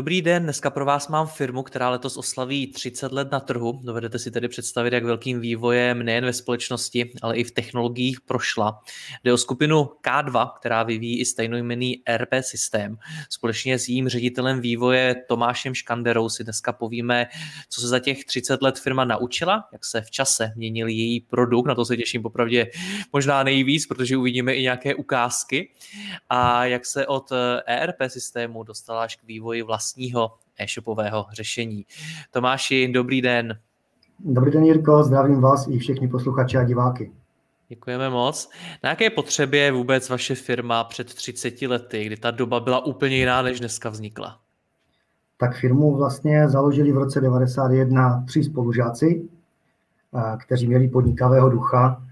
Dobrý den, dneska pro vás mám firmu, která letos oslaví 30 let na trhu. Dovedete si tedy představit, jak velkým vývojem nejen ve společnosti, ale i v technologiích prošla. Jde o skupinu K2, která vyvíjí i stejnojmený ERP systém. Společně s jím ředitelem vývoje Tomášem Škanderou si dneska povíme, co se za těch 30 let firma naučila, jak se v čase měnil její produkt, na to se těším popravdě možná nejvíc, protože uvidíme i nějaké ukázky, a jak se od ERP systému dostala až k vývoji vlastní vlastního e-shopového řešení. Tomáši, dobrý den. Dobrý den, Jirko, zdravím vás i všechny posluchače a diváky. Děkujeme moc. Na jaké potřebě je vůbec vaše firma před 30 lety, kdy ta doba byla úplně jiná, než dneska vznikla? Tak firmu vlastně založili v roce 91 tři spolužáci, kteří měli podnikavého ducha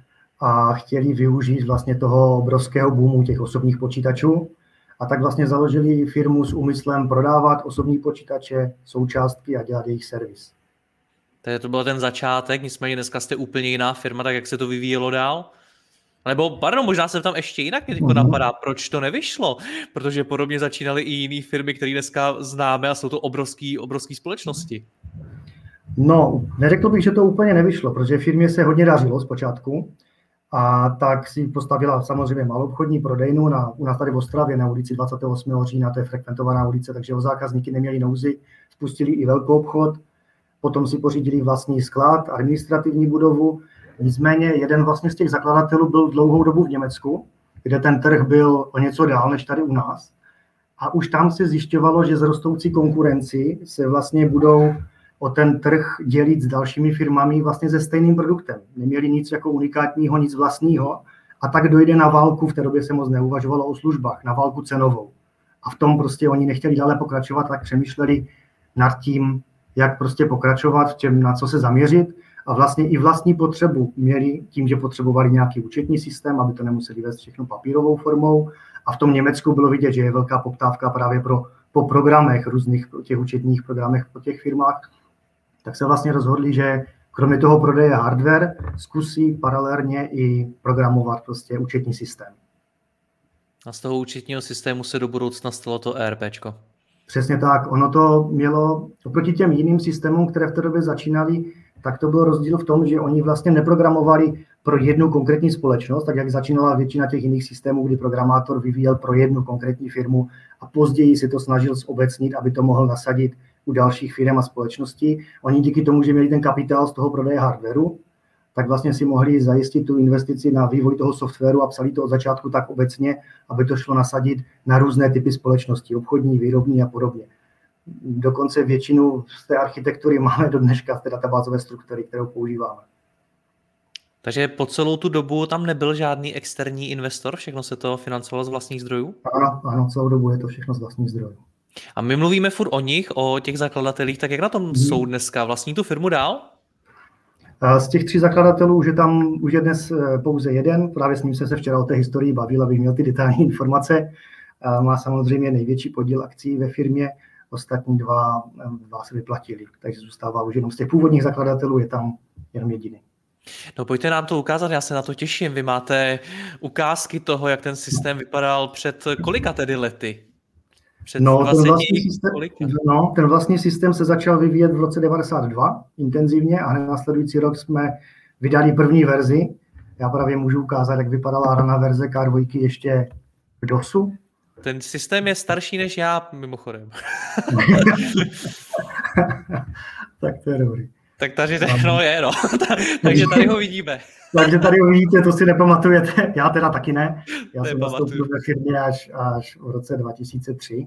a chtěli využít vlastně toho obrovského boomu těch osobních počítačů a tak vlastně založili firmu s úmyslem prodávat osobní počítače, součástky a dělat jejich servis. Takže to byl ten začátek, nicméně dneska jste úplně jiná firma, tak jak se to vyvíjelo dál? Nebo, pardon, možná se tam ještě jinak jako napadá, proč to nevyšlo, protože podobně začínaly i jiné firmy, které dneska známe a jsou to obrovské obrovský společnosti. No, neřekl bych, že to úplně nevyšlo, protože firmě se hodně dařilo zpočátku. A tak si postavila samozřejmě malou obchodní prodejnu na, u nás tady v Ostravě na ulici 28. října, to je frekventovaná ulice, takže o zákazníky neměli nouzy, spustili i velkou obchod, potom si pořídili vlastní sklad, administrativní budovu. Nicméně jeden vlastně z těch zakladatelů byl dlouhou dobu v Německu, kde ten trh byl o něco dál než tady u nás. A už tam se zjišťovalo, že z rostoucí konkurenci se vlastně budou o ten trh dělit s dalšími firmami vlastně se stejným produktem. Neměli nic jako unikátního, nic vlastního a tak dojde na válku, v té době se moc neuvažovalo o službách, na válku cenovou. A v tom prostě oni nechtěli dále pokračovat, tak přemýšleli nad tím, jak prostě pokračovat, v čem, na co se zaměřit a vlastně i vlastní potřebu měli tím, že potřebovali nějaký účetní systém, aby to nemuseli vést všechno papírovou formou. A v tom Německu bylo vidět, že je velká poptávka právě pro, po programech, různých těch účetních programech po těch firmách tak se vlastně rozhodli, že kromě toho prodeje hardware zkusí paralelně i programovat prostě účetní systém. A z toho účetního systému se do budoucna stalo to ERPčko. Přesně tak. Ono to mělo, oproti těm jiným systémům, které v té době začínaly, tak to byl rozdíl v tom, že oni vlastně neprogramovali pro jednu konkrétní společnost, tak jak začínala většina těch jiných systémů, kdy programátor vyvíjel pro jednu konkrétní firmu a později si to snažil zobecnit, aby to mohl nasadit u dalších firm a společností. Oni díky tomu, že měli ten kapitál z toho prodeje hardwareu, tak vlastně si mohli zajistit tu investici na vývoj toho softwaru a psali to od začátku tak obecně, aby to šlo nasadit na různé typy společnosti, obchodní, výrobní a podobně. Dokonce většinu z té architektury máme do dneška z té databázové struktury, kterou používáme. Takže po celou tu dobu tam nebyl žádný externí investor, všechno se to financovalo z vlastních zdrojů? Ano, ano, celou dobu je to všechno z vlastních zdrojů. A my mluvíme furt o nich, o těch zakladatelích, tak jak na tom hmm. jsou dneska? Vlastní tu firmu dál? Z těch tří zakladatelů už je tam už je dnes eh, pouze jeden, právě s ním jsem se včera o té historii bavil, abych měl ty detailní informace. Má samozřejmě největší podíl akcí ve firmě, ostatní dva, eh, dva se vyplatili, takže zůstává už jenom z těch původních zakladatelů, je tam jenom jediný. No pojďte nám to ukázat, já se na to těším. Vy máte ukázky toho, jak ten systém vypadal před kolika tedy lety? Před no, 20 ten vlastní, systém, no, ten vlastní systém se začal vyvíjet v roce 92 intenzivně a hned následující rok jsme vydali první verzi. Já právě můžu ukázat, jak vypadala hraná verze K2 ještě v DOSu. Ten systém je starší než já, mimochodem. tak to je dobrý. Tak tady no je, no. Takže tady ho vidíme. Takže tady ho vidíte, to si nepamatujete. Já teda taky ne. Já jsem nastoupil ve firmě až, až v roce 2003.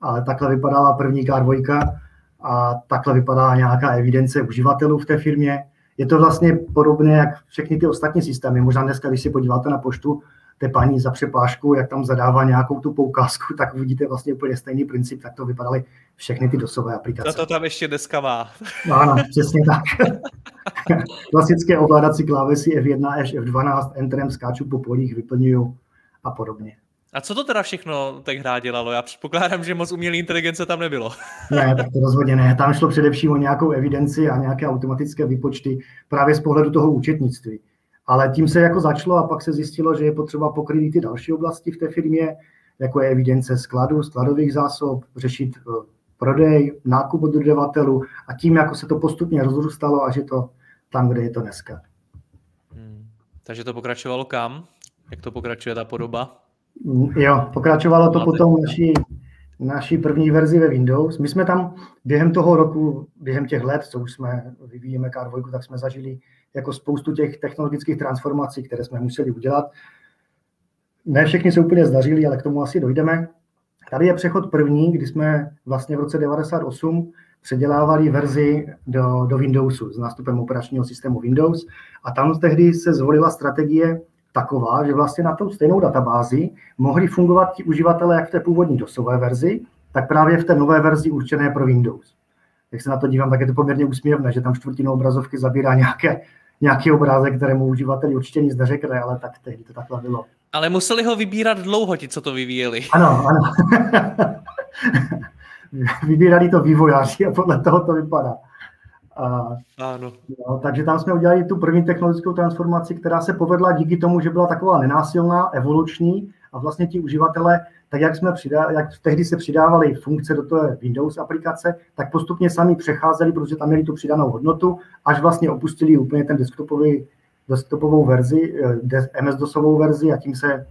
Ale takhle vypadala první K2 a takhle vypadá nějaká evidence uživatelů v té firmě. Je to vlastně podobné jak všechny ty ostatní systémy. Možná dneska, když si podíváte na poštu, té paní za přepážku, jak tam zadává nějakou tu poukázku, tak uvidíte vlastně úplně stejný princip, tak to vypadaly všechny ty dosové aplikace. To, to tam ještě dneska má. Ano, přesně tak. Klasické ovládací klávesy F1 až F12, Enterem skáču po polích, vyplňuju a podobně. A co to teda všechno tak hra dělalo? Já předpokládám, že moc umělé inteligence tam nebylo. ne, tak to rozhodně ne. Tam šlo především o nějakou evidenci a nějaké automatické výpočty právě z pohledu toho účetnictví. Ale tím se jako začalo a pak se zjistilo, že je potřeba pokrýt ty další oblasti v té firmě, jako je evidence skladu, skladových zásob, řešit eh, prodej, nákup od dodavatelů a tím, jako se to postupně rozrůstalo, až je to tam, kde je to dneska. Hmm. Takže to pokračovalo kam? Jak to pokračuje ta podoba? Jo, pokračovalo to potom naší, naší první verzi ve Windows. My jsme tam během toho roku, během těch let, co už jsme vyvíjíme K2, tak jsme zažili jako spoustu těch technologických transformací, které jsme museli udělat. Ne všechny se úplně zdařily, ale k tomu asi dojdeme. Tady je přechod první, kdy jsme vlastně v roce 98 předělávali verzi do, do Windowsu s nástupem operačního systému Windows a tam tehdy se zvolila strategie taková, že vlastně na tou stejnou databázi mohli fungovat ti uživatelé jak v té původní dosové verzi, tak právě v té nové verzi určené pro Windows. Jak se na to dívám, tak je to poměrně úsměvné, že tam čtvrtinu obrazovky zabírá nějaké, nějaký obrázek, kterému uživateli určitě nic neřekne, ale tak tehdy to takhle bylo. Ale museli ho vybírat dlouho, ti, co to vyvíjeli. Ano, ano. Vybírali to vývojáři a podle toho to vypadá. A, ano. No, takže tam jsme udělali tu první technologickou transformaci, která se povedla díky tomu, že byla taková nenásilná, evoluční a vlastně ti uživatelé, tak jak, jsme přidá, jak tehdy se přidávaly funkce do té Windows aplikace, tak postupně sami přecházeli, protože tam měli tu přidanou hodnotu, až vlastně opustili úplně ten desktopový, desktopovou verzi, eh, MS-DOSovou verzi a tím se,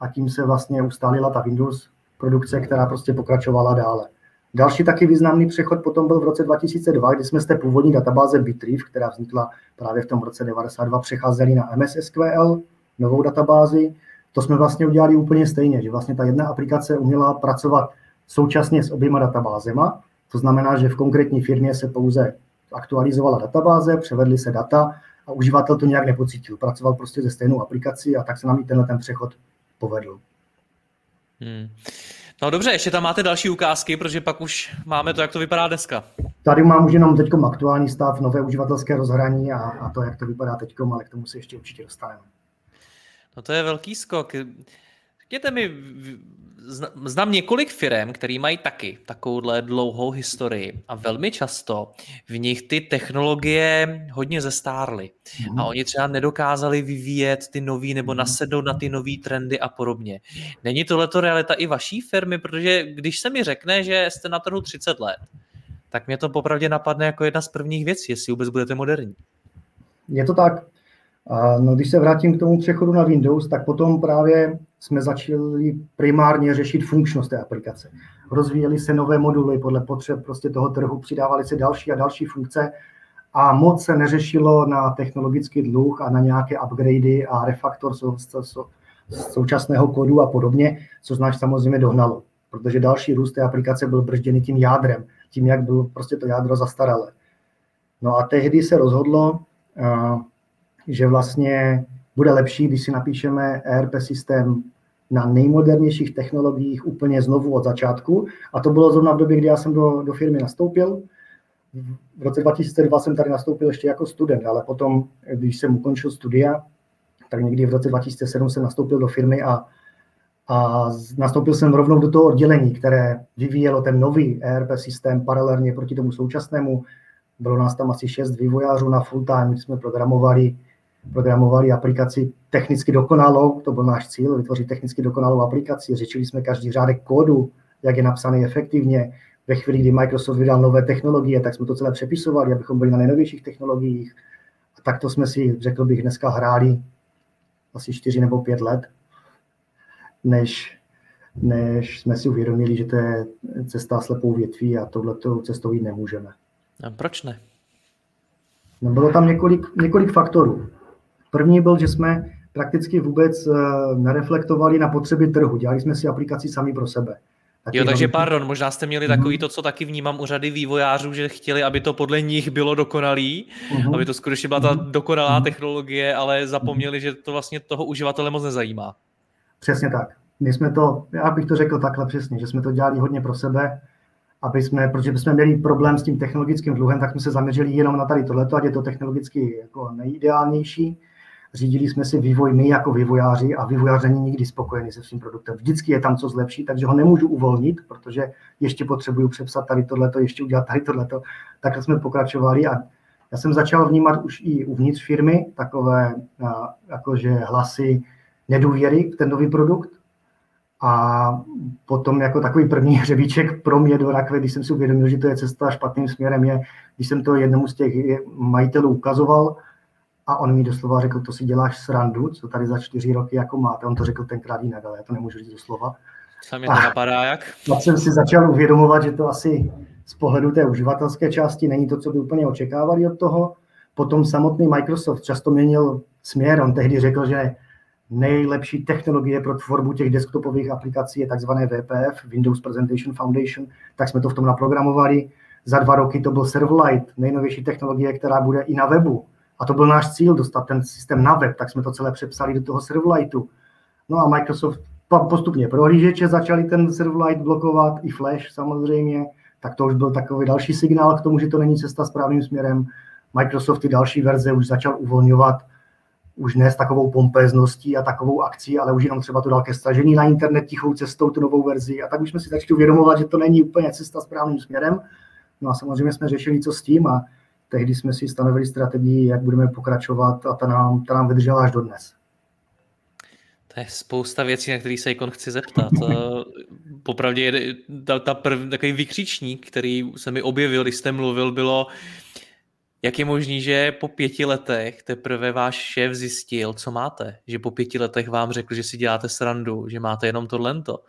a tím se vlastně ustálila ta Windows produkce, která prostě pokračovala dále. Další taky významný přechod potom byl v roce 2002, kdy jsme z té původní databáze Bitreef, která vznikla právě v tom roce 92, přecházeli na MS SQL, novou databázi. To jsme vlastně udělali úplně stejně, že vlastně ta jedna aplikace uměla pracovat současně s oběma databázema. To znamená, že v konkrétní firmě se pouze aktualizovala databáze, převedly se data a uživatel to nějak nepocítil. Pracoval prostě se stejnou aplikací a tak se nám i tenhle ten přechod povedl. Hmm. No dobře, ještě tam máte další ukázky, protože pak už máme to, jak to vypadá dneska. Tady mám už jenom teď aktuální stav, nové uživatelské rozhraní a, a to, jak to vypadá teď, ale k tomu se ještě určitě dostaneme. No to je velký skok. Řekněte mi, znám několik firm, které mají taky takovouhle dlouhou historii a velmi často v nich ty technologie hodně zestárly mm. a mhm. oni třeba nedokázali vyvíjet ty nový nebo mhm. nasednout na ty nový trendy a podobně. Není tohleto realita i vaší firmy, protože když se mi řekne, že jste na trhu 30 let, tak mě to popravdě napadne jako jedna z prvních věcí, jestli vůbec budete moderní. Je to tak. No, když se vrátím k tomu přechodu na Windows, tak potom právě jsme začali primárně řešit funkčnost té aplikace. Rozvíjely se nové moduly podle potřeb prostě toho trhu, přidávaly se další a další funkce a moc se neřešilo na technologický dluh a na nějaké upgradey a refaktor sou, sou, současného kódu a podobně, což nás samozřejmě dohnalo, protože další růst té aplikace byl bržděný tím jádrem, tím, jak bylo prostě to jádro zastaralé. No a tehdy se rozhodlo, že vlastně bude lepší, když si napíšeme ERP systém na nejmodernějších technologiích úplně znovu od začátku. A to bylo zrovna v době, kdy já jsem do, do firmy nastoupil. V roce 2002 jsem tady nastoupil ještě jako student, ale potom, když jsem ukončil studia, tak někdy v roce 2007 jsem nastoupil do firmy a, a nastoupil jsem rovnou do toho oddělení, které vyvíjelo ten nový ERP systém paralelně proti tomu současnému. Bylo nás tam asi šest vývojářů na full time, jsme programovali programovali aplikaci technicky dokonalou, to byl náš cíl, vytvořit technicky dokonalou aplikaci. Řečili jsme každý řádek kódu, jak je napsaný efektivně. Ve chvíli, kdy Microsoft vydal nové technologie, tak jsme to celé přepisovali, abychom byli na nejnovějších technologiích. A takto jsme si, řekl bych, dneska hráli asi čtyři nebo pět let, než, než jsme si uvědomili, že to je cesta slepou větví a tohleto cestou jít nemůžeme. A proč ne? No bylo tam několik, několik faktorů. První byl, že jsme prakticky vůbec eh, nereflektovali na potřeby trhu. Dělali jsme si aplikaci sami pro sebe. Taky jo, takže pardon, možná jste měli takový to, co taky vnímám u řady vývojářů, že chtěli, aby to podle nich bylo dokonalý, mm-hmm. aby to skutečně byla ta mhm. dokonalá mm-hmm. technologie, ale zapomněli, že to vlastně toho uživatele moc nezajímá. Přesně tak. My jsme to, já bych to řekl takhle přesně, že jsme to dělali hodně pro sebe, aby jsme, protože jsme měli problém s tím technologickým dluhem, tak jsme se zaměřili jenom na tady tohleto, ať je to technologicky jako nejideálnější. Řídili jsme si vývoj my jako vývojáři a vývojář není nikdy spokojený se svým produktem. Vždycky je tam co zlepší, takže ho nemůžu uvolnit, protože ještě potřebuju přepsat tady tohleto, ještě udělat tady tohleto. Takhle jsme pokračovali a já jsem začal vnímat už i uvnitř firmy takové jakože hlasy nedůvěry v ten nový produkt, a potom jako takový první hřebíček pro mě do rakve, když jsem si uvědomil, že to je cesta špatným směrem, je, když jsem to jednomu z těch majitelů ukazoval a on mi doslova řekl, to si děláš srandu, co tady za čtyři roky jako máte. On to řekl tenkrát jinak, ale já to nemůžu říct doslova. Co mě to napadá jak? Tak jsem si začal uvědomovat, že to asi z pohledu té uživatelské části není to, co by úplně očekávali od toho. Potom samotný Microsoft často měnil směr. On tehdy řekl, že nejlepší technologie pro tvorbu těch desktopových aplikací je takzvané VPF, Windows Presentation Foundation, tak jsme to v tom naprogramovali. Za dva roky to byl Serverlight, nejnovější technologie, která bude i na webu. A to byl náš cíl, dostat ten systém na web, tak jsme to celé přepsali do toho Serverlightu. No a Microsoft postupně prohlížeče začali ten Serverlight blokovat, i Flash samozřejmě, tak to už byl takový další signál k tomu, že to není cesta správným směrem. Microsoft ty další verze už začal uvolňovat už ne s takovou pompézností a takovou akcí, ale už jenom třeba to dal ke stažení na internet tichou cestou, tu novou verzi. A tak už jsme si začali uvědomovat, že to není úplně cesta správným směrem. No a samozřejmě jsme řešili, co s tím a tehdy jsme si stanovili strategii, jak budeme pokračovat a ta nám, ta nám vydržela až do dnes. To je spousta věcí, na které se Ikon chci zeptat. Popravdě je ta, ta prv, takový vykřičník, který se mi objevil, když jste mluvil, bylo jak je možný, že po pěti letech teprve váš šéf zjistil, co máte? Že po pěti letech vám řekl, že si děláte srandu, že máte jenom to lento.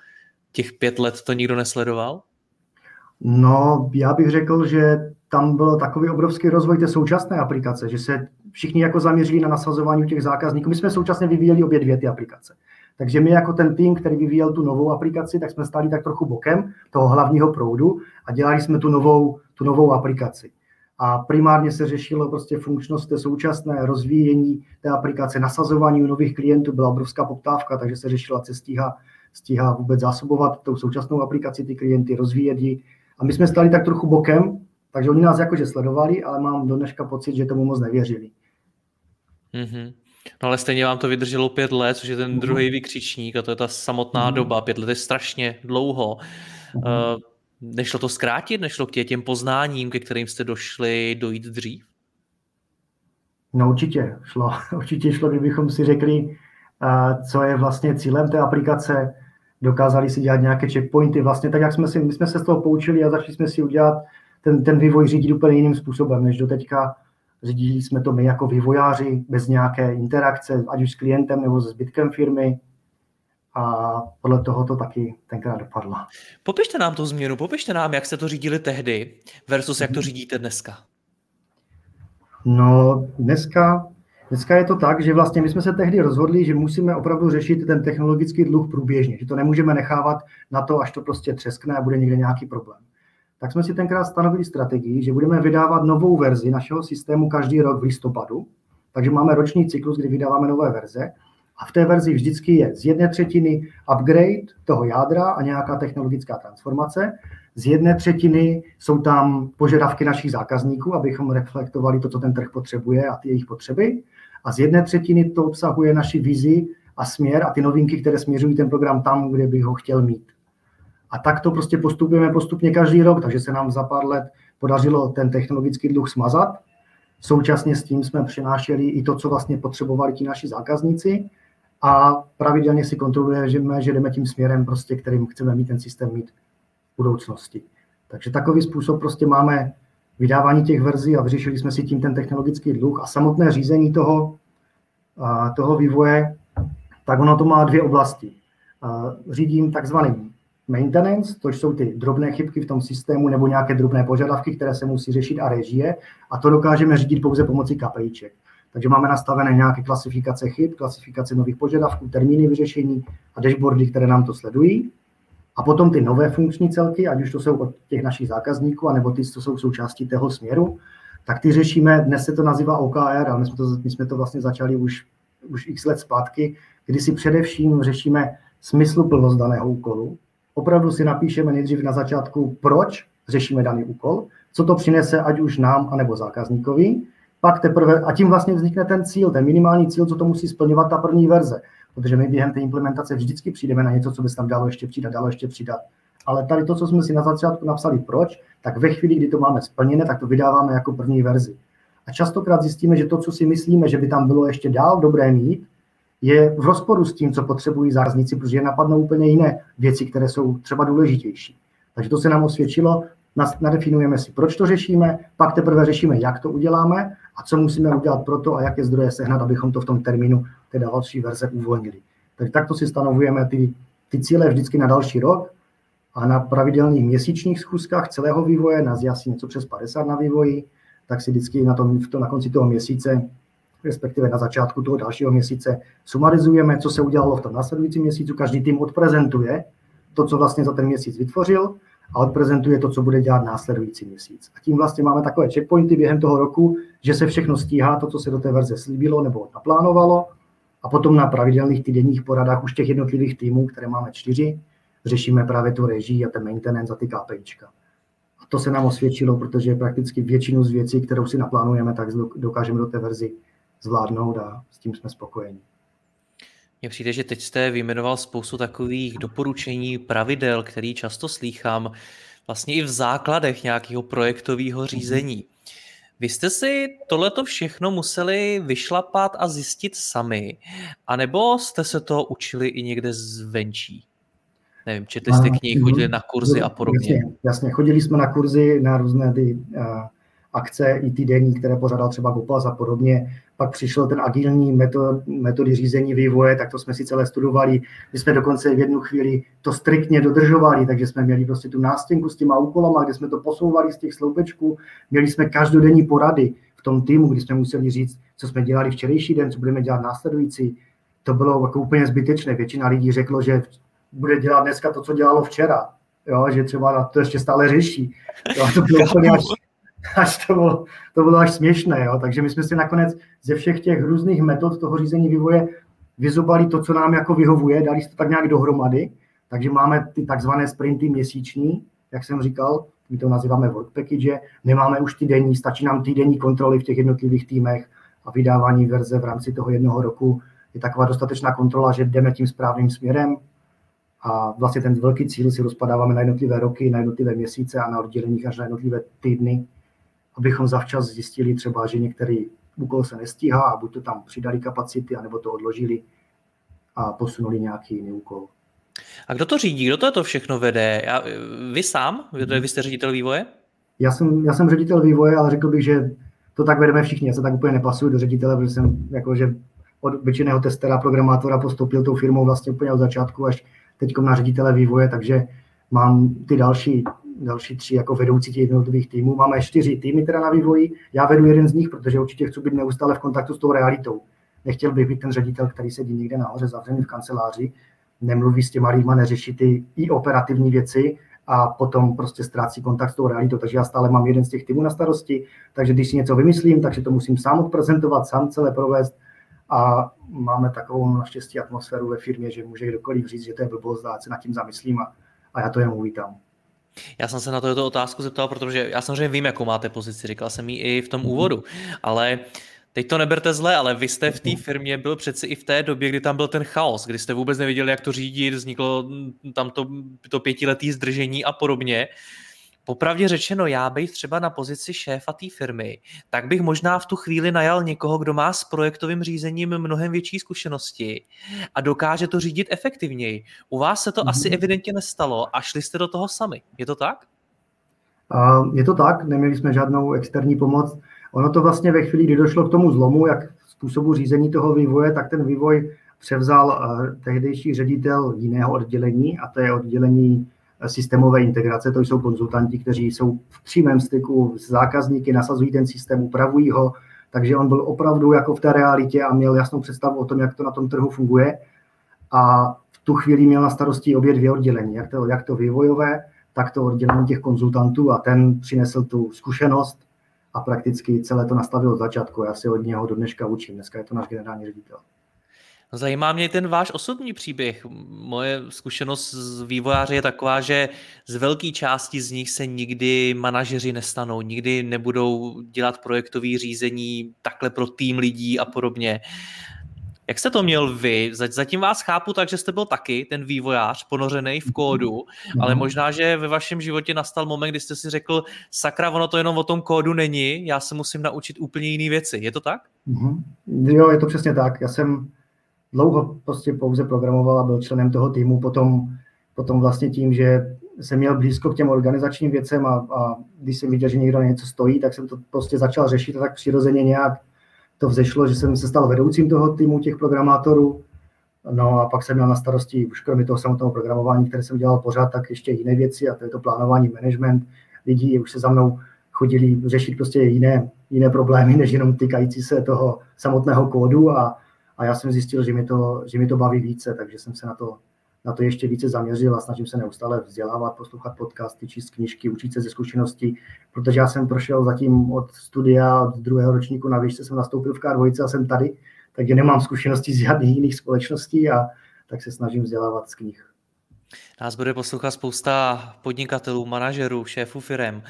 Těch pět let to nikdo nesledoval? No, já bych řekl, že tam byl takový obrovský rozvoj té současné aplikace, že se všichni jako zaměřili na nasazování těch zákazníků. My jsme současně vyvíjeli obě dvě ty aplikace. Takže my jako ten tým, který vyvíjel tu novou aplikaci, tak jsme stáli tak trochu bokem toho hlavního proudu a dělali jsme tu novou, tu novou aplikaci a primárně se řešilo prostě funkčnost té současné rozvíjení té aplikace, nasazování u nových klientů, byla obrovská poptávka, takže se řešila, co stíhá, stíhá vůbec zásobovat tou současnou aplikaci ty klienty, rozvíjet ji. A my jsme stali tak trochu bokem, takže oni nás jakože sledovali, ale mám do dneška pocit, že tomu moc nevěřili. Mm-hmm. No ale stejně vám to vydrželo pět let, což je ten mm-hmm. druhý vykřičník a to je ta samotná mm-hmm. doba. Pět let je strašně dlouho. Uh, Nešlo to zkrátit? Nešlo k tě těm poznáním, ke kterým jste došli, dojít dřív? No určitě šlo. Určitě šlo, kdybychom si řekli, co je vlastně cílem té aplikace, dokázali si dělat nějaké checkpointy, vlastně tak, jak jsme, si, my jsme se z toho poučili a začali jsme si udělat ten, ten vývoj řídit úplně jiným způsobem, než do teďka řídili jsme to my jako vývojáři, bez nějaké interakce, ať už s klientem nebo se zbytkem firmy, a podle toho to taky tenkrát dopadlo. Popište nám tu změnu, popište nám, jak jste to řídili tehdy versus jak to mhm. řídíte dneska. No, dneska, dneska je to tak, že vlastně my jsme se tehdy rozhodli, že musíme opravdu řešit ten technologický dluh průběžně, že to nemůžeme nechávat na to, až to prostě třeskne a bude někde nějaký problém. Tak jsme si tenkrát stanovili strategii, že budeme vydávat novou verzi našeho systému každý rok v listopadu, takže máme roční cyklus, kdy vydáváme nové verze a v té verzi vždycky je z jedné třetiny upgrade toho jádra a nějaká technologická transformace. Z jedné třetiny jsou tam požadavky našich zákazníků, abychom reflektovali to, co ten trh potřebuje a ty jejich potřeby. A z jedné třetiny to obsahuje naši vizi a směr a ty novinky, které směřují ten program tam, kde bych ho chtěl mít. A tak to prostě postupujeme postupně každý rok, takže se nám za pár let podařilo ten technologický dluh smazat. Současně s tím jsme přinášeli i to, co vlastně potřebovali ti naši zákazníci a pravidelně si kontrolujeme, že jdeme tím směrem, prostě, kterým chceme mít ten systém mít v budoucnosti. Takže takový způsob prostě máme vydávání těch verzí a vyřešili jsme si tím ten technologický dluh a samotné řízení toho, toho vývoje, tak ono to má dvě oblasti. Řídím takzvaný maintenance, to jsou ty drobné chybky v tom systému nebo nějaké drobné požadavky, které se musí řešit a režie a to dokážeme řídit pouze pomocí KPIček. Takže máme nastavené nějaké klasifikace chyb, klasifikace nových požadavků, termíny vyřešení a dashboardy, které nám to sledují. A potom ty nové funkční celky, ať už to jsou od těch našich zákazníků, anebo ty, co jsou součástí toho směru, tak ty řešíme, dnes se to nazývá OKR, ale my jsme to, my jsme to vlastně začali už, už x let zpátky, kdy si především řešíme smysluplnost daného úkolu. Opravdu si napíšeme nejdřív na začátku, proč řešíme daný úkol, co to přinese ať už nám, anebo zákazníkovi, pak teprve, a tím vlastně vznikne ten cíl, ten minimální cíl, co to musí splňovat ta první verze. Protože my během té implementace vždycky přijdeme na něco, co by se tam dalo ještě přidat, dalo ještě přidat. Ale tady to, co jsme si na začátku napsali proč, tak ve chvíli, kdy to máme splněné, tak to vydáváme jako první verzi. A častokrát zjistíme, že to, co si myslíme, že by tam bylo ještě dál dobré mít, je v rozporu s tím, co potřebují zákazníci, protože napadnou úplně jiné věci, které jsou třeba důležitější. Takže to se nám osvědčilo, nadefinujeme si, proč to řešíme, pak teprve řešíme, jak to uděláme a co musíme udělat pro to a jaké zdroje sehnat, abychom to v tom termínu té další verze uvolnili. Takže takto si stanovujeme ty, ty cíle vždycky na další rok a na pravidelných měsíčních schůzkách celého vývoje, nás je asi něco přes 50 na vývoji, tak si vždycky na, tom, to, na konci toho měsíce, respektive na začátku toho dalšího měsíce, sumarizujeme, co se udělalo v tom následujícím měsíci. Každý tým odprezentuje to, co vlastně za ten měsíc vytvořil a odprezentuje to, co bude dělat následující měsíc. A tím vlastně máme takové checkpointy během toho roku, že se všechno stíhá, to, co se do té verze slíbilo nebo naplánovalo. A potom na pravidelných týdenních poradách už těch jednotlivých týmů, které máme čtyři, řešíme právě tu režii a ten maintenance a ty KPIčka. A to se nám osvědčilo, protože prakticky většinu z věcí, kterou si naplánujeme, tak dokážeme do té verzi zvládnout a s tím jsme spokojeni. Mně přijde, že teď jste vyjmenoval spoustu takových doporučení, pravidel, který často slýchám vlastně i v základech nějakého projektového mhm. řízení. Vy jste si tohleto všechno museli vyšlapat a zjistit sami, anebo jste se to učili i někde zvenčí? Nevím, četli jste knihy, chodili na kurzy a podobně. Jasně, jasně, chodili jsme na kurzy, na různé ty uh, akce, i ty denní, které pořádal třeba Gopas a podobně. Pak přišel ten agilní metod, metody řízení vývoje, tak to jsme si celé studovali. My jsme dokonce v jednu chvíli to striktně dodržovali, takže jsme měli prostě tu nástěnku s těma úkolama, kde jsme to posouvali z těch sloupečků. Měli jsme každodenní porady v tom týmu, kdy jsme museli říct, co jsme dělali včerejší den, co budeme dělat následující. To bylo jako úplně zbytečné. Většina lidí řeklo, že bude dělat dneska to, co dělalo včera. Jo, že třeba to ještě stále řeší. Jo, to bylo úplně až, až to, bylo, to bylo až směšné. Jo. Takže my jsme si nakonec ze všech těch různých metod toho řízení vývoje vyzobali to, co nám jako vyhovuje, dali to tak nějak dohromady. Takže máme ty takzvané sprinty měsíční, jak jsem říkal, my to nazýváme work package, nemáme už ty denní, stačí nám týdenní kontroly v těch jednotlivých týmech a vydávání verze v rámci toho jednoho roku je taková dostatečná kontrola, že jdeme tím správným směrem, a vlastně ten velký cíl si rozpadáváme na jednotlivé roky, na jednotlivé měsíce a na odděleních až na jednotlivé týdny, abychom zavčas zjistili třeba, že některý úkol se nestíhá a buď to tam přidali kapacity, anebo to odložili a posunuli nějaký jiný úkol. A kdo to řídí? Kdo to, to všechno vede? Já, vy sám? Vy, vy jste ředitel vývoje? Já jsem, já jsem ředitel vývoje, ale řekl bych, že to tak vedeme všichni. Já se tak úplně nepasuju do ředitele, protože jsem jakože od obyčejného testera, programátora postoupil tou firmou vlastně úplně od začátku až teď na ředitele vývoje, takže mám ty další, další tři jako vedoucí těch jednotlivých týmů. Máme čtyři týmy teda na vývoji, já vedu jeden z nich, protože určitě chci být neustále v kontaktu s tou realitou. Nechtěl bych být ten ředitel, který sedí někde nahoře zavřený v kanceláři, nemluví s těma lidma, neřeší ty i operativní věci a potom prostě ztrácí kontakt s tou realitou. Takže já stále mám jeden z těch týmů na starosti, takže když si něco vymyslím, takže to musím sám odprezentovat, sám celé provést a máme takovou naštěstí atmosféru ve firmě, že může kdokoliv říct, že to je blbost a se nad tím zamyslím a, a já to jen uvítám. Já jsem se na to otázku zeptal, protože já samozřejmě vím, jakou máte pozici, říkal jsem ji i v tom úvodu, ale teď to neberte zle, ale vy jste v té firmě byl přeci i v té době, kdy tam byl ten chaos, kdy jste vůbec nevěděli, jak to řídit, vzniklo tam to, to pětiletý zdržení a podobně. Popravdě řečeno, já bych třeba na pozici šéfa té firmy, tak bych možná v tu chvíli najal někoho, kdo má s projektovým řízením mnohem větší zkušenosti a dokáže to řídit efektivněji. U vás se to mm-hmm. asi evidentně nestalo a šli jste do toho sami. Je to tak? Je to tak, neměli jsme žádnou externí pomoc. Ono to vlastně ve chvíli, kdy došlo k tomu zlomu, jak způsobu řízení toho vývoje, tak ten vývoj převzal eh, tehdejší ředitel jiného oddělení a to je oddělení systémové integrace, to jsou konzultanti, kteří jsou v přímém styku s zákazníky, nasazují ten systém, upravují ho, takže on byl opravdu jako v té realitě a měl jasnou představu o tom, jak to na tom trhu funguje. A v tu chvíli měl na starosti obě dvě oddělení, jak to, jak to vývojové, tak to oddělení těch konzultantů a ten přinesl tu zkušenost a prakticky celé to nastavil od začátku. Já si od něho do dneška učím. Dneska je to náš generální ředitel. Zajímá mě ten váš osobní příběh. Moje zkušenost z vývojáře je taková, že z velké části z nich se nikdy manažeři nestanou, nikdy nebudou dělat projektové řízení takhle pro tým lidí a podobně. Jak jste to měl vy? Zatím vás chápu tak, že jste byl taky ten vývojář ponořený v kódu, mm-hmm. ale možná, že ve vašem životě nastal moment, kdy jste si řekl, sakra, ono to jenom o tom kódu není, já se musím naučit úplně jiné věci. Je to tak? Mm-hmm. Jo, je to přesně tak. Já jsem dlouho prostě pouze programoval a byl členem toho týmu, potom, potom vlastně tím, že jsem měl blízko k těm organizačním věcem a, a když jsem viděl, že někdo něco stojí, tak jsem to prostě začal řešit a tak přirozeně nějak to vzešlo, že jsem se stal vedoucím toho týmu těch programátorů. No a pak jsem měl na starosti, už kromě toho samotného programování, které jsem dělal pořád, tak ještě jiné věci a to je to plánování, management lidí, už se za mnou chodili řešit prostě jiné, jiné problémy, než jenom týkající se toho samotného kódu a, a já jsem zjistil, že mi, to, že mi to baví více, takže jsem se na to, na to ještě více zaměřil a snažím se neustále vzdělávat, poslouchat podcasty, číst knížky, učit se ze zkušeností, protože já jsem prošel zatím od studia, od druhého ročníku na výšce jsem nastoupil v K2 a jsem tady, takže nemám zkušenosti z žádných jiných společností a tak se snažím vzdělávat z knih. Nás bude poslouchat spousta podnikatelů, manažerů, šéfů firm.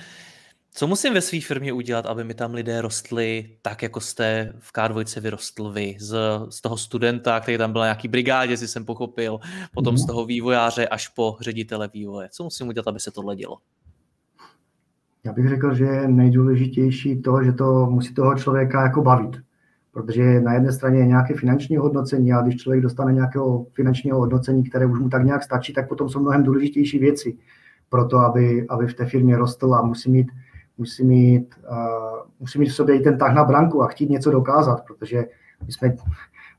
Co musím ve své firmě udělat, aby mi tam lidé rostli tak, jako jste v K2 vyrostl vy? Z, z toho studenta, který tam byl na nějaký brigádě, si jsem pochopil, potom mm. z toho vývojáře až po ředitele vývoje. Co musím udělat, aby se tohle dělo? Já bych řekl, že je nejdůležitější to, že to musí toho člověka jako bavit. Protože na jedné straně je nějaké finanční hodnocení a když člověk dostane nějakého finančního hodnocení, které už mu tak nějak stačí, tak potom jsou mnohem důležitější věci pro to, aby, aby v té firmě rostl a musí mít musí mít, uh, musí mít v sobě i ten tah na branku a chtít něco dokázat, protože my jsme,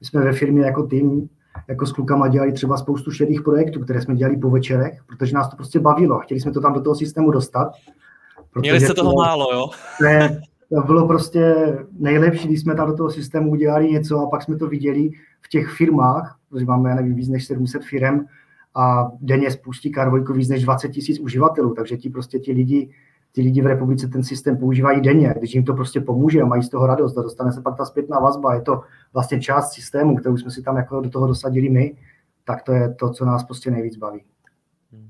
my jsme ve firmě jako tým, jako s klukama dělali třeba spoustu šedých projektů, které jsme dělali po večerech, protože nás to prostě bavilo a chtěli jsme to tam do toho systému dostat. Měli jste toho to, málo, jo? Ne, to bylo prostě nejlepší, když jsme tam do toho systému udělali něco a pak jsme to viděli v těch firmách, protože máme, já nevím, víc než 700 firm a denně spustí Karvojko víc než 20 tisíc uživatelů, takže ti prostě ti lidi ty lidi v republice ten systém používají denně, když jim to prostě pomůže a mají z toho radost a dostane se pak ta zpětná vazba, je to vlastně část systému, kterou jsme si tam jako do toho dosadili my, tak to je to, co nás prostě nejvíc baví. Hmm.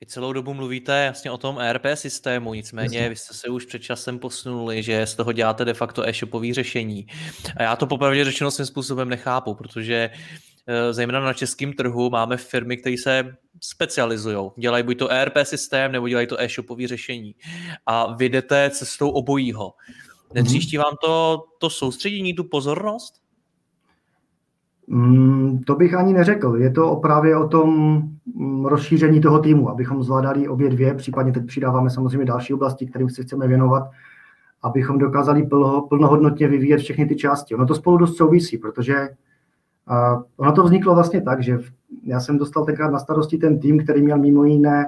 Vy celou dobu mluvíte jasně o tom ERP systému, nicméně Jasně. vy jste se už před časem posunuli, že z toho děláte de facto e-shopové řešení. A já to popravdě řečeno svým způsobem nechápu, protože Eh, zejména na českém trhu máme firmy, které se specializují. Dělají buď to ERP systém, nebo dělají to e-shopové řešení. A vy jdete cestou obojího. Netříští vám to, to soustředění, tu pozornost? Mm, to bych ani neřekl. Je to právě o tom mm, rozšíření toho týmu, abychom zvládali obě dvě, případně teď přidáváme samozřejmě další oblasti, kterým se chceme věnovat, abychom dokázali plnohodnotně vyvíjet všechny ty části. Ono to spolu dost souvisí, protože a ono to vzniklo vlastně tak, že já jsem dostal tenkrát na starosti ten tým, který měl mimo jiné,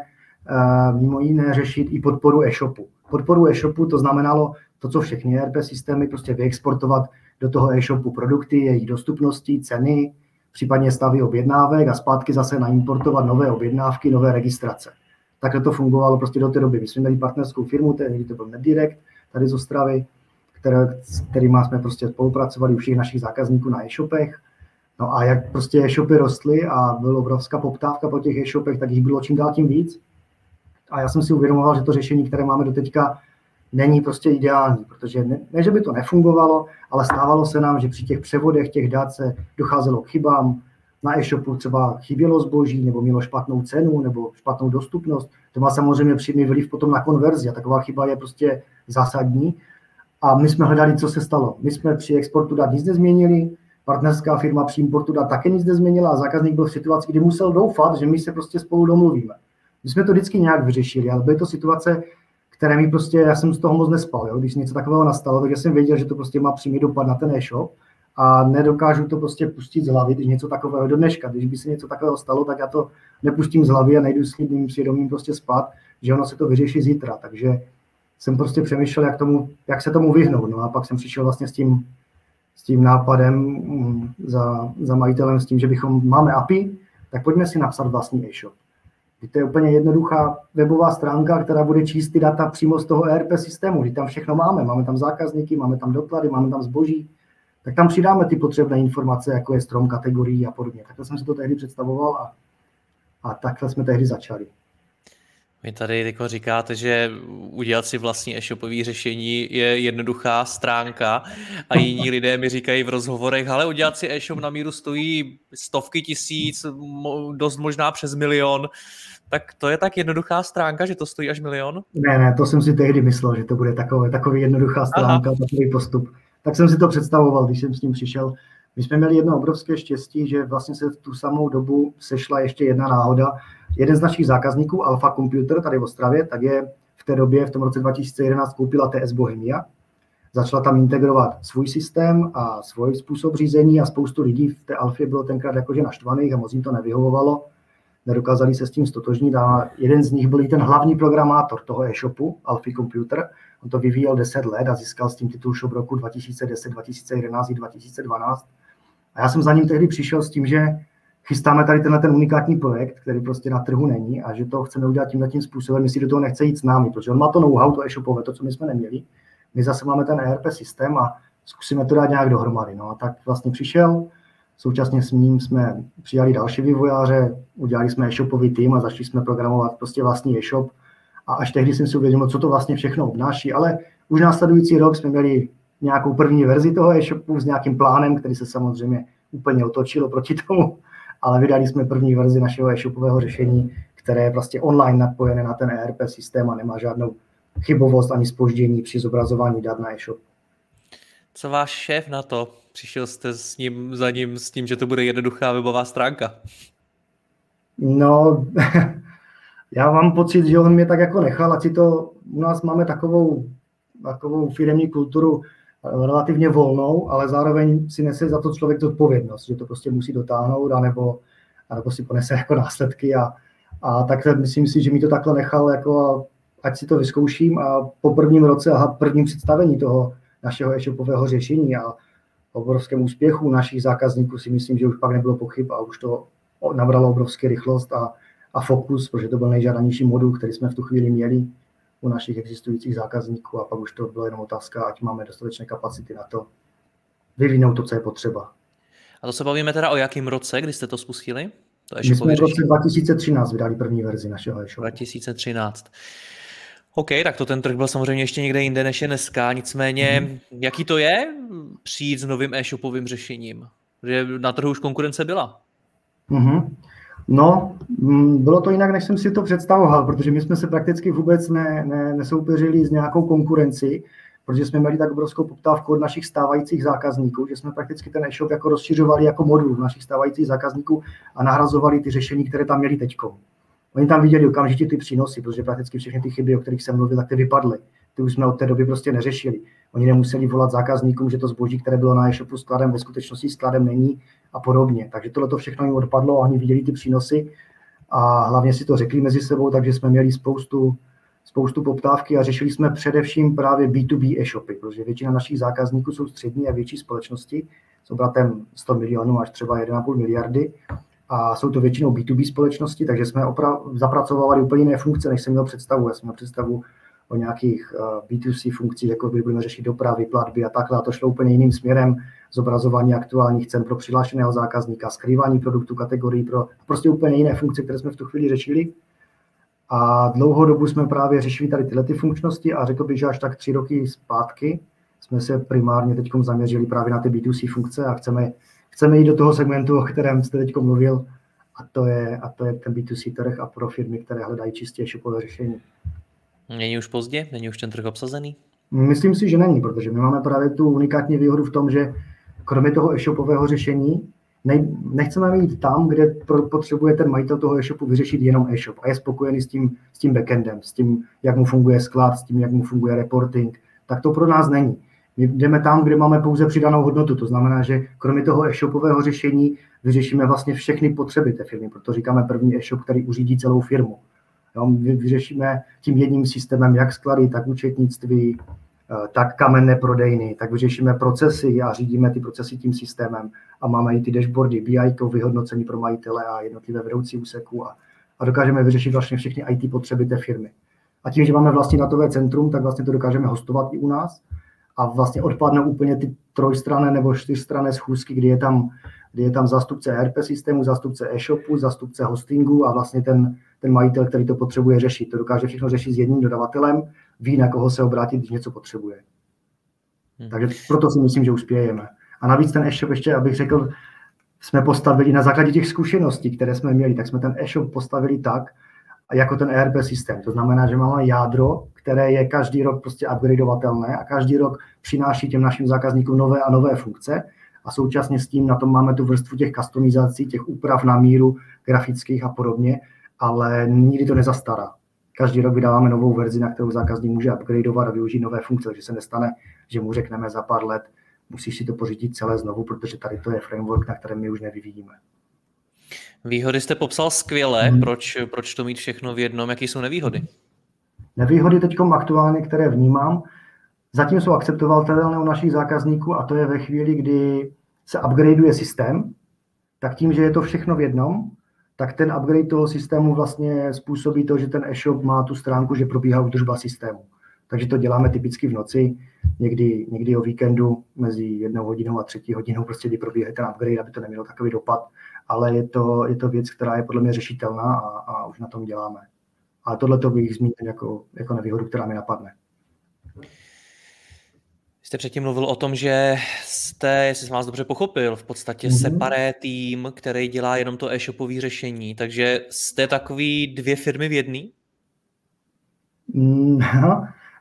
uh, mimo jiné řešit i podporu e-shopu. Podporu e-shopu to znamenalo to, co všechny ERP systémy, prostě vyexportovat do toho e-shopu produkty, jejich dostupnosti, ceny, případně stavy objednávek a zpátky zase naimportovat nové objednávky, nové registrace. Takhle to fungovalo prostě do té doby. My jsme měli partnerskou firmu, tehdy to byl NetDirect, tady z Ostravy, které, s kterými jsme prostě spolupracovali u všech našich zákazníků na e-shopech No a jak prostě e-shopy rostly a byla obrovská poptávka po těch e-shopech, tak jich bylo čím dál tím víc. A já jsem si uvědomoval, že to řešení, které máme do teďka, není prostě ideální, protože ne, ne, že by to nefungovalo, ale stávalo se nám, že při těch převodech těch dat se docházelo k chybám, na e-shopu třeba chybělo zboží, nebo mělo špatnou cenu, nebo špatnou dostupnost. To má samozřejmě přímý vliv potom na konverzi a taková chyba je prostě zásadní. A my jsme hledali, co se stalo. My jsme při exportu dat nic nezměnili, partnerská firma při importu dat také nic nezměnila a zákazník byl v situaci, kdy musel doufat, že my se prostě spolu domluvíme. My jsme to vždycky nějak vyřešili, ale byly to situace, které mi prostě, já jsem z toho moc nespal, jo? když něco takového nastalo, takže jsem věděl, že to prostě má přímý dopad na ten e-shop a nedokážu to prostě pustit z hlavy, když něco takového do dneška. Když by se něco takového stalo, tak já to nepustím z hlavy a nejdu s tím svědomím prostě spát, že ono se to vyřeší zítra. Takže jsem prostě přemýšlel, jak, tomu, jak se tomu vyhnout. No a pak jsem přišel vlastně s tím, s tím nápadem mm, za, za majitelem, s tím, že bychom máme API, tak pojďme si napsat vlastní e-shop. To je úplně jednoduchá webová stránka, která bude číst ty data přímo z toho ERP systému. Kdy tam všechno máme. Máme tam zákazníky, máme tam doklady, máme tam zboží. tak tam přidáme ty potřebné informace, jako je strom kategorií a podobně. Takhle jsem si to tehdy představoval a, a takhle jsme tehdy začali. Vy tady jako říkáte, že udělat si vlastní e-shopové řešení je jednoduchá stránka a jiní lidé mi říkají v rozhovorech, ale udělat si e-shop na míru stojí stovky tisíc, dost možná přes milion. Tak to je tak jednoduchá stránka, že to stojí až milion? Ne, ne, to jsem si tehdy myslel, že to bude takové, takový jednoduchá stránka, Aha. takový postup. Tak jsem si to představoval, když jsem s tím přišel. My jsme měli jedno obrovské štěstí, že vlastně se v tu samou dobu sešla ještě jedna náhoda. Jeden z našich zákazníků, Alpha Computer, tady v Ostravě, tak je v té době, v tom roce 2011, koupila TS Bohemia. Začala tam integrovat svůj systém a svůj způsob řízení a spoustu lidí v té Alfě bylo tenkrát jakože naštvaných a moc jim to nevyhovovalo. Nedokázali se s tím stotožnit a jeden z nich byl i ten hlavní programátor toho e-shopu, Alfie Computer. On to vyvíjel 10 let a získal s tím titul shop roku 2010, 2011 i 2012. A já jsem za ním tehdy přišel s tím, že chystáme tady tenhle ten unikátní projekt, který prostě na trhu není a že to chceme udělat tímhle tím způsobem, jestli do toho nechce jít s námi, protože on má to know-how, to e-shopové, to, co my jsme neměli. My zase máme ten ERP systém a zkusíme to dát nějak dohromady. No a tak vlastně přišel, současně s ním jsme přijali další vývojáře, udělali jsme e-shopový tým a začali jsme programovat prostě vlastní e-shop. A až tehdy jsem si uvědomil, co to vlastně všechno obnáší, ale už následující rok jsme měli nějakou první verzi toho e-shopu s nějakým plánem, který se samozřejmě úplně otočil proti tomu, ale vydali jsme první verzi našeho e-shopového řešení, které je vlastně online napojené na ten ERP systém a nemá žádnou chybovost ani spoždění při zobrazování dat na e-shop. Co váš šéf na to? Přišel jste s ním, za ním s tím, že to bude jednoduchá webová stránka? No, já mám pocit, že on mě tak jako nechal, ať si to, u nás máme takovou, takovou firmní kulturu, relativně volnou, ale zároveň si nese za to člověk zodpovědnost, že to prostě musí dotáhnout, anebo, anebo si ponese jako následky a, a tak myslím si, že mi to takhle nechal, jako ať si to vyzkouším a po prvním roce a prvním představení toho našeho e-shopového řešení a obrovském úspěchu našich zákazníků si myslím, že už pak nebylo pochyb a už to nabralo obrovské rychlost a, a fokus, protože to byl nejžádanější modul, který jsme v tu chvíli měli u našich existujících zákazníků a pak už to bylo jenom otázka, ať máme dostatečné kapacity na to vyvinout to, co je potřeba. A to se bavíme teda o jakém roce, kdy jste to spustili? To My jsme v roce 2013 vydali první verzi našeho e-shopu. 2013. OK, tak to ten trh byl samozřejmě ještě někde jinde než je dneska, nicméně mm. jaký to je přijít s novým e-shopovým řešením? Že na trhu už konkurence byla. Mm-hmm. No, mm, bylo to jinak, než jsem si to představoval, protože my jsme se prakticky vůbec ne, ne, nesoupeřili s nějakou konkurencí, protože jsme měli tak obrovskou poptávku od našich stávajících zákazníků, že jsme prakticky ten e-shop jako rozšiřovali jako modul našich stávajících zákazníků a nahrazovali ty řešení, které tam měli teď. Oni tam viděli okamžitě ty přínosy, protože prakticky všechny ty chyby, o kterých jsem mluvil, tak ty vypadly. Ty už jsme od té doby prostě neřešili. Oni nemuseli volat zákazníkům, že to zboží, které bylo na e-shopu skladem, ve skutečnosti skladem není a podobně. Takže tohle to všechno jim odpadlo a oni viděli ty přínosy a hlavně si to řekli mezi sebou, takže jsme měli spoustu, spoustu poptávky a řešili jsme především právě B2B e-shopy, protože většina našich zákazníků jsou střední a větší společnosti s obratem 100 milionů až třeba 1,5 miliardy a jsou to většinou B2B společnosti, takže jsme opra- zapracovali úplně jiné funkce, než jsem měl představu. Já jsem měl představu o nějakých uh, B2C funkcích, jako by budeme řešit dopravy, platby a takhle. A to šlo úplně jiným směrem. Zobrazování aktuálních cen pro přihlášeného zákazníka, skrývání produktů, kategorií, pro prostě úplně jiné funkce, které jsme v tu chvíli řešili. A dlouhou dobu jsme právě řešili tady tyhle ty funkčnosti a řekl bych, že až tak tři roky zpátky jsme se primárně teď zaměřili právě na ty B2C funkce a chceme chceme jít do toho segmentu, o kterém jste teď mluvil, a to, je, a to je ten B2C trh a pro firmy, které hledají čistě shopové řešení. Není už pozdě? Není už ten trh obsazený? Myslím si, že není, protože my máme právě tu unikátní výhodu v tom, že kromě toho e-shopového řešení ne, nechceme jít tam, kde potřebuje ten majitel toho e-shopu vyřešit jenom e-shop a je spokojený s tím, s tím backendem, s tím, jak mu funguje sklad, s tím, jak mu funguje reporting, tak to pro nás není. My jdeme tam, kde máme pouze přidanou hodnotu. To znamená, že kromě toho e-shopového řešení vyřešíme vlastně všechny potřeby té firmy, proto říkáme první e-shop, který uřídí celou firmu. Jo, my vyřešíme tím jedním systémem jak sklady, tak účetnictví, eh, tak kamenné prodejny, tak vyřešíme procesy a řídíme ty procesy tím systémem a máme i ty dashboardy, BI, vyhodnocení pro majitele a jednotlivé vedoucí úseků a, a dokážeme vyřešit vlastně všechny IT potřeby té firmy. A tím, že máme vlastně datové centrum, tak vlastně to dokážeme hostovat i u nás a vlastně odpadnou úplně ty trojstrané nebo čtyřstrané schůzky, kdy je tam, kdy je tam zástupce ERP systému, zástupce e-shopu, zástupce hostingu a vlastně ten, ten majitel, který to potřebuje řešit. To dokáže všechno řešit s jedním dodavatelem, ví, na koho se obrátit, když něco potřebuje. Hmm. Takže proto si myslím, že uspějeme. A navíc ten e-shop ještě, abych řekl, jsme postavili na základě těch zkušeností, které jsme měli, tak jsme ten e-shop postavili tak, jako ten ERP systém. To znamená, že máme jádro, které je každý rok prostě upgradeovatelné a každý rok přináší těm našim zákazníkům nové a nové funkce a současně s tím na tom máme tu vrstvu těch customizací, těch úprav na míru grafických a podobně, ale nikdy to nezastará. Každý rok vydáváme novou verzi, na kterou zákazník může upgradeovat a využít nové funkce, takže se nestane, že mu řekneme za pár let, musíš si to pořídit celé znovu, protože tady to je framework, na kterém my už nevyvíjíme. Výhody jste popsal skvěle, hmm. proč, proč to mít všechno v jednom, jaký jsou nevýhody? Nevýhody teď aktuálně, které vnímám, zatím jsou akceptovatelné u našich zákazníků a to je ve chvíli, kdy se upgradeuje systém, tak tím, že je to všechno v jednom, tak ten upgrade toho systému vlastně způsobí to, že ten e-shop má tu stránku, že probíhá údržba systému. Takže to děláme typicky v noci, někdy, někdy o víkendu mezi jednou hodinou a třetí hodinou, prostě kdy probíhá ten upgrade, aby to nemělo takový dopad. Ale je to, je to věc, která je podle mě řešitelná a, a už na tom děláme. Ale tohle to bych zmínil jako, jako nevýhodu, která mi napadne. Jste předtím mluvil o tom, že jste, jestli jsem vás dobře pochopil, v podstatě mm-hmm. separé tým, který dělá jenom to e-shopové řešení, takže jste takový dvě firmy v jedné? Mm,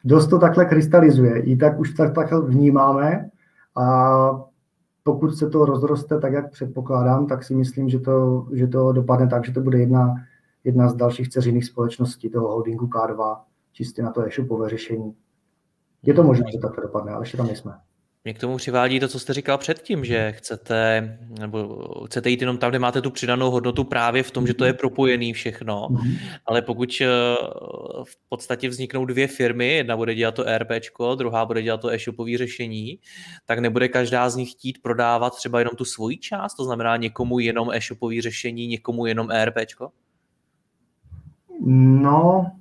dost to takhle krystalizuje. I tak už tak takhle vnímáme a pokud se to rozroste tak, jak předpokládám, tak si myslím, že to, že to dopadne tak, že to bude jedna, jedna z dalších ceřinných společností toho holdingu K2, čistě na to e-shopové řešení. Je to možné, že takhle dopadne, ale ještě tam nejsme. Mě k tomu přivádí to, co jste říkal předtím, že chcete, nebo chcete jít jenom tam, kde máte tu přidanou hodnotu právě v tom, že to je propojený všechno, mm-hmm. ale pokud eh, v podstatě vzniknou dvě firmy, jedna bude dělat to ERP, druhá bude dělat to e-shopové řešení, tak nebude každá z nich chtít prodávat třeba jenom tu svoji část, to znamená někomu jenom e-shopové řešení, někomu jenom ERP? No,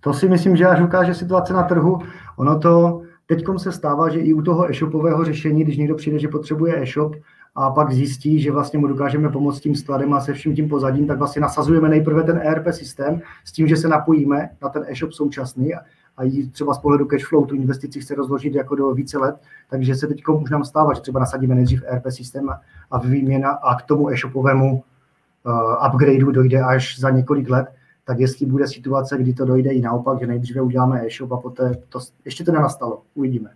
to si myslím, že až ukáže situace na trhu. Ono to teď se stává, že i u toho e-shopového řešení, když někdo přijde, že potřebuje e-shop a pak zjistí, že vlastně mu dokážeme pomoct tím skladem a se vším tím pozadím, tak vlastně nasazujeme nejprve ten ERP systém s tím, že se napojíme na ten e-shop současný a jí třeba z pohledu cashflow tu investici chce rozložit jako do více let, takže se teď už nám stává, že třeba nasadíme nejdřív ERP systém a výměna a k tomu e-shopovému uh, upgradeu dojde až za několik let, tak jestli bude situace, kdy to dojde i naopak, že nejdříve uděláme e-shop a poté to, ještě to nenastalo, uvidíme.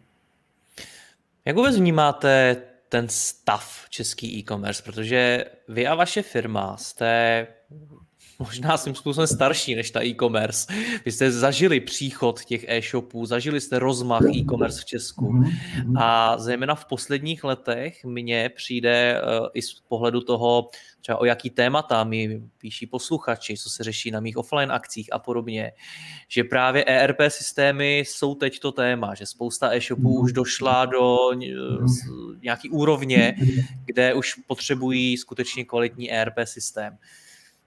Jak vůbec vnímáte ten stav český e-commerce, protože vy a vaše firma jste možná svým způsobem starší než ta e-commerce. Vy jste zažili příchod těch e-shopů, zažili jste rozmach e-commerce v Česku mhm, mhm. a zejména v posledních letech mně přijde uh, i z pohledu toho, třeba o jaký témata mi píší posluchači, co se řeší na mých offline akcích a podobně, že právě ERP systémy jsou teď to téma, že spousta e-shopů už došla do nějaký úrovně, kde už potřebují skutečně kvalitní ERP systém.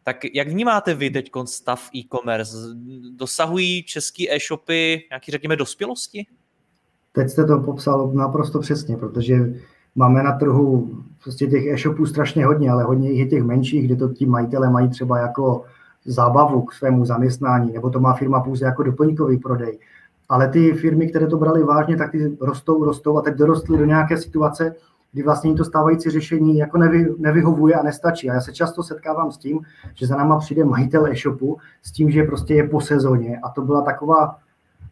Tak jak vnímáte vy teď stav e-commerce? Dosahují české e-shopy nějaký, řekněme, dospělosti? Teď jste to popsal naprosto přesně, protože máme na trhu prostě těch e-shopů strašně hodně, ale hodně jich je těch menších, kde to ti majitele mají třeba jako zábavu k svému zaměstnání, nebo to má firma pouze jako doplňkový prodej. Ale ty firmy, které to brali vážně, tak ty rostou, rostou a teď dorostly do nějaké situace, kdy vlastně to stávající řešení jako nevy, nevyhovuje a nestačí. A já se často setkávám s tím, že za náma přijde majitel e-shopu s tím, že prostě je po sezóně a to byla taková,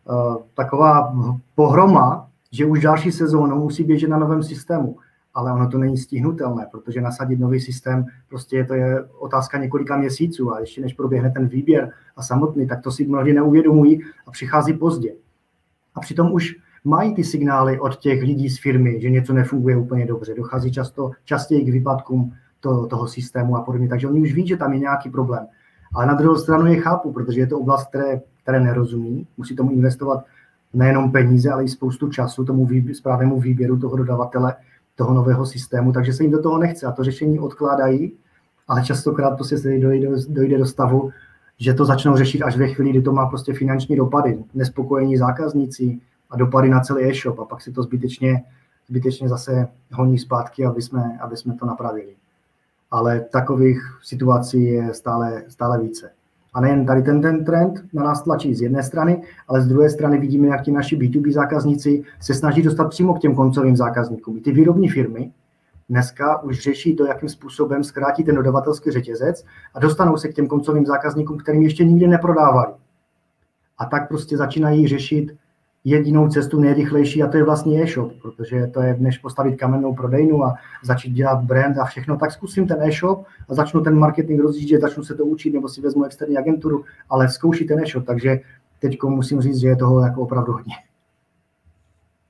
uh, taková pohroma, že už další sezónu musí běžet na novém systému. Ale ono to není stihnutelné, protože nasadit nový systém, prostě je to je otázka několika měsíců a ještě než proběhne ten výběr a samotný, tak to si mnohdy neuvědomují a přichází pozdě. A přitom už mají ty signály od těch lidí z firmy, že něco nefunguje úplně dobře. Dochází často, častěji k výpadkům to, toho systému a podobně. Takže oni už ví, že tam je nějaký problém. Ale na druhou stranu je chápu, protože je to oblast, které, které nerozumí. Musí tomu investovat nejenom peníze, ale i spoustu času tomu výběr, správnému výběru toho dodavatele, toho nového systému, takže se jim do toho nechce a to řešení odkládají, ale častokrát prostě se dojde, dojde do stavu, že to začnou řešit až ve chvíli, kdy to má prostě finanční dopady, nespokojení zákazníci, a dopady na celý e-shop a pak si to zbytečně, zbytečně zase honí zpátky, aby jsme, aby jsme to napravili. Ale takových situací je stále, stále více. A nejen tady ten, ten trend na nás tlačí z jedné strany, ale z druhé strany vidíme, jak ti naši B2B zákazníci se snaží dostat přímo k těm koncovým zákazníkům. I ty výrobní firmy dneska už řeší to, jakým způsobem zkrátí ten dodavatelský řetězec a dostanou se k těm koncovým zákazníkům, kterým ještě nikdy neprodávali. A tak prostě začínají řešit jedinou cestu nejrychlejší a to je vlastně e-shop, protože to je, než postavit kamennou prodejnu a začít dělat brand a všechno, tak zkusím ten e-shop a začnu ten marketing rozjíždět, začnu se to učit nebo si vezmu externí agenturu, ale zkouší ten e-shop, takže teď musím říct, že je toho jako opravdu hodně.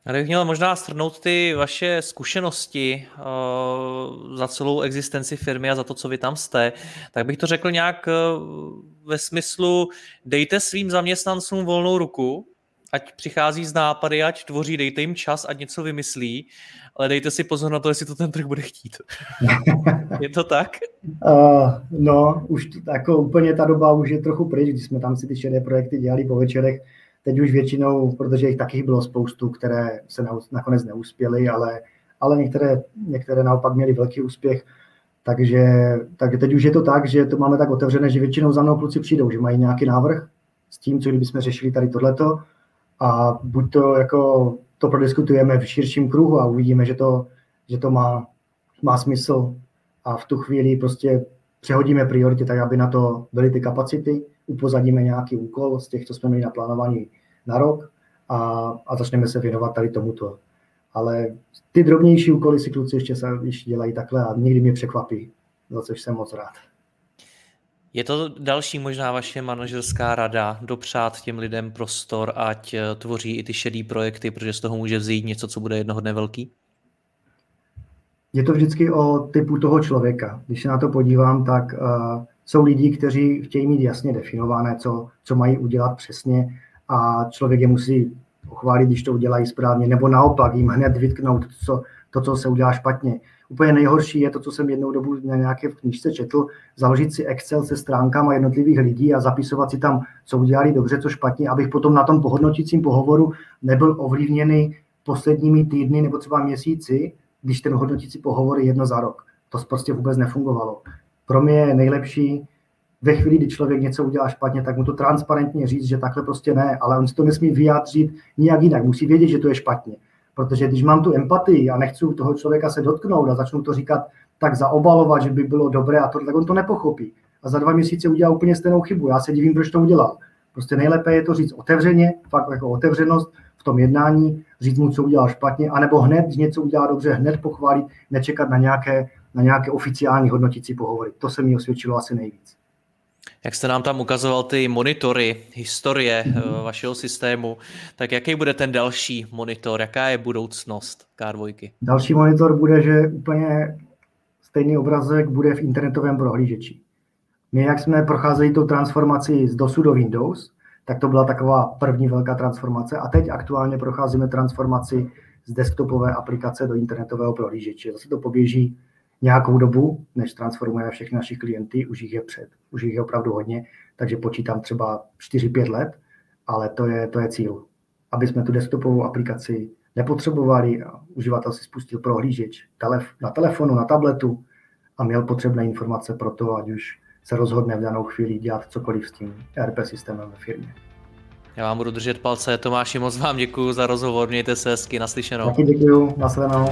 Já bych měl možná strnout ty vaše zkušenosti uh, za celou existenci firmy a za to, co vy tam jste, tak bych to řekl nějak uh, ve smyslu, dejte svým zaměstnancům volnou ruku, ať přichází z nápady, ať tvoří, dejte jim čas, ať něco vymyslí, ale dejte si pozor na to, jestli to ten trh bude chtít. je to tak? Uh, no, už to, jako úplně ta doba už je trochu pryč, když jsme tam si ty šedé projekty dělali po večerech. Teď už většinou, protože jich taky bylo spoustu, které se nakonec neuspěly, ale, ale některé, některé naopak měly velký úspěch. Takže, tak teď už je to tak, že to máme tak otevřené, že většinou za mnou kluci přijdou, že mají nějaký návrh s tím, co kdybychom řešili tady tohleto, a buď to jako to prodiskutujeme v širším kruhu a uvidíme, že to, že to má, má smysl a v tu chvíli prostě přehodíme priority tak, aby na to byly ty kapacity, upozadíme nějaký úkol z těch, co jsme měli naplánovaný na rok a, a začneme se věnovat tady tomuto. Ale ty drobnější úkoly si kluci ještě, se, ještě dělají takhle a někdy mě překvapí, za což jsem moc rád. Je to další možná vaše manažerská rada dopřát těm lidem prostor, ať eh, tvoří i ty šedý projekty, protože z toho může vzít něco, co bude jednoho dne velký? Je to vždycky o typu toho člověka. Když se na to podívám, tak uh, jsou lidi, kteří chtějí mít jasně definované, co, co mají udělat přesně a člověk je musí pochválit, když to udělají správně, nebo naopak jim hned vytknout co, to, co se udělá špatně. Úplně nejhorší je to, co jsem jednou dobu na nějaké v knižce četl, založit si Excel se stránkama jednotlivých lidí a zapisovat si tam, co udělali dobře, co špatně, abych potom na tom pohodnotícím pohovoru nebyl ovlivněný posledními týdny nebo třeba měsíci, když ten hodnotící pohovor je jedno za rok. To prostě vůbec nefungovalo. Pro mě je nejlepší ve chvíli, kdy člověk něco udělá špatně, tak mu to transparentně říct, že takhle prostě ne, ale on si to nesmí vyjádřit nijak jinak. Musí vědět, že to je špatně. Protože když mám tu empatii a nechci toho člověka se dotknout a začnu to říkat tak zaobalovat, že by bylo dobré a to, tak on to nepochopí. A za dva měsíce udělá úplně stejnou chybu. Já se divím, proč to udělal. Prostě nejlépe je to říct otevřeně, fakt jako otevřenost v tom jednání, říct mu, co udělal špatně, anebo hned, když něco udělá dobře, hned pochválit, nečekat na nějaké, na nějaké oficiální hodnotící pohovory. To se mi osvědčilo asi nejvíc. Jak jste nám tam ukazoval ty monitory, historie mm-hmm. vašeho systému, tak jaký bude ten další monitor? Jaká je budoucnost K2? Další monitor bude, že úplně stejný obrazek bude v internetovém prohlížeči. My, jak jsme procházeli tou transformaci z DOSu do Windows, tak to byla taková první velká transformace a teď aktuálně procházíme transformaci z desktopové aplikace do internetového prohlížeče. Zase to poběží nějakou dobu, než transformujeme všechny naši klienty, už jich je před, už jich je opravdu hodně, takže počítám třeba 4-5 let, ale to je, to je cíl. Aby jsme tu desktopovou aplikaci nepotřebovali a uživatel si spustil prohlížeč na telefonu, na tabletu a měl potřebné informace pro to, ať už se rozhodne v danou chvíli dělat cokoliv s tím ERP systémem ve firmě. Já vám budu držet palce. Tomáši, moc vám děkuji za rozhovor. Mějte se hezky. Naslyšenou. Taky děkuji. Nasledanou.